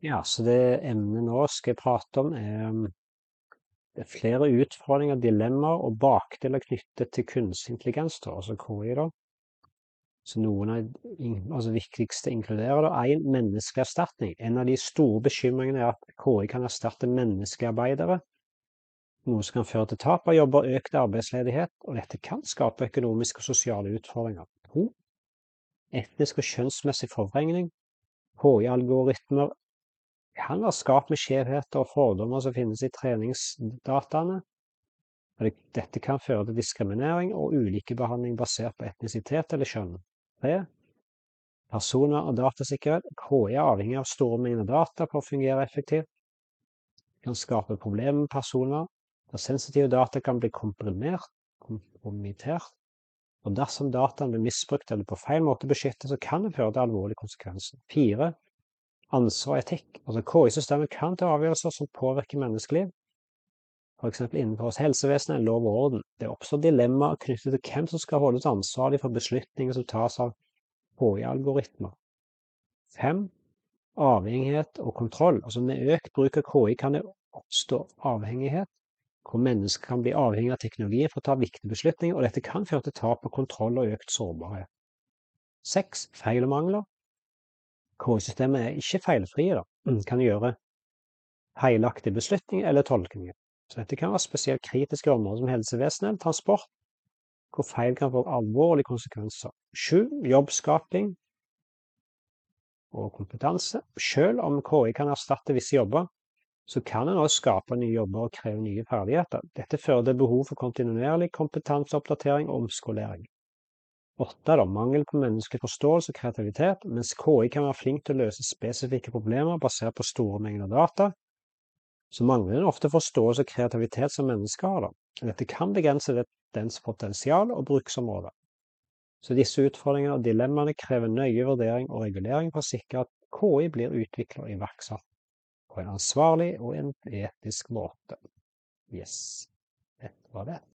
Ja, så det emnet nå skal jeg prate om, um, er flere utfordringer, dilemmaer og bakdeler knyttet til kunstig intelligens, da, altså KI. da. Så noen av de altså viktigste inkluderer da én menneskeerstatning. En av de store bekymringene er at KI kan erstatte menneskearbeidere, noe som kan føre til tap av jobber, økt arbeidsledighet, og dette kan skape økonomiske og sosiale utfordringer. To, etnisk og kjønnsmessig forvrengning. KI-algoritmer kan være skapt med skjevheter og fordommer som finnes i treningsdataene. Dette kan føre til diskriminering og ulikebehandling basert på etnisitet eller kjønn. 3. Personvern og datasikkerhet. KI er avhengig av store mengder data for å fungere effektivt. Det kan skape problemer med personvern, da sensitive data kan bli komprimert, kompromittert. Og dersom dataen blir misbrukt eller på feil måte beskyttet, så kan det føre til alvorlige konsekvenser. 4 ansvar og etikk. Altså KI-systemet kan ta avgjørelser som påvirker menneskeliv, f.eks. innenfor helsevesenet lov og orden. Det oppstår dilemmaer knyttet til hvem som skal holdes ansvarlig for beslutninger som tas av KI-algoritmer. 5. Avhengighet og kontroll. Altså Med økt bruk av KI kan det oppstå avhengighet, hvor mennesker kan bli avhengig av teknologien for å ta viktige beslutninger, og dette kan føre til tap av kontroll og økt sårbarhet. 6. Feil og mangler. KI-systemet er ikke feilfrie, da. Mm, kan gjøre feilaktige beslutninger eller tolkninger. Så dette kan være spesielt kritiske områder som helsevesenet transport, hvor feil kan få alvorlige konsekvenser. Sju, jobbskaping og kompetanse. Selv om KI kan erstatte visse jobber, så kan en også skape nye jobber og kreve nye ferdigheter. Dette fører til behov for kontinuerlig kompetanseoppdatering og omskolering. Åtte da, mangel på menneskelig forståelse og kreativitet, mens KI kan være flink til å løse spesifikke problemer basert på store mengder data, så mangler den ofte forståelse og kreativitet som mennesker har. Da. Dette kan begrense dens potensial og bruksområde. Så disse utfordringene og dilemmaene krever nøye vurdering og regulering for å sikre at KI blir utviklet og iverksatt på en ansvarlig og en etisk måte. Yes, dette var det.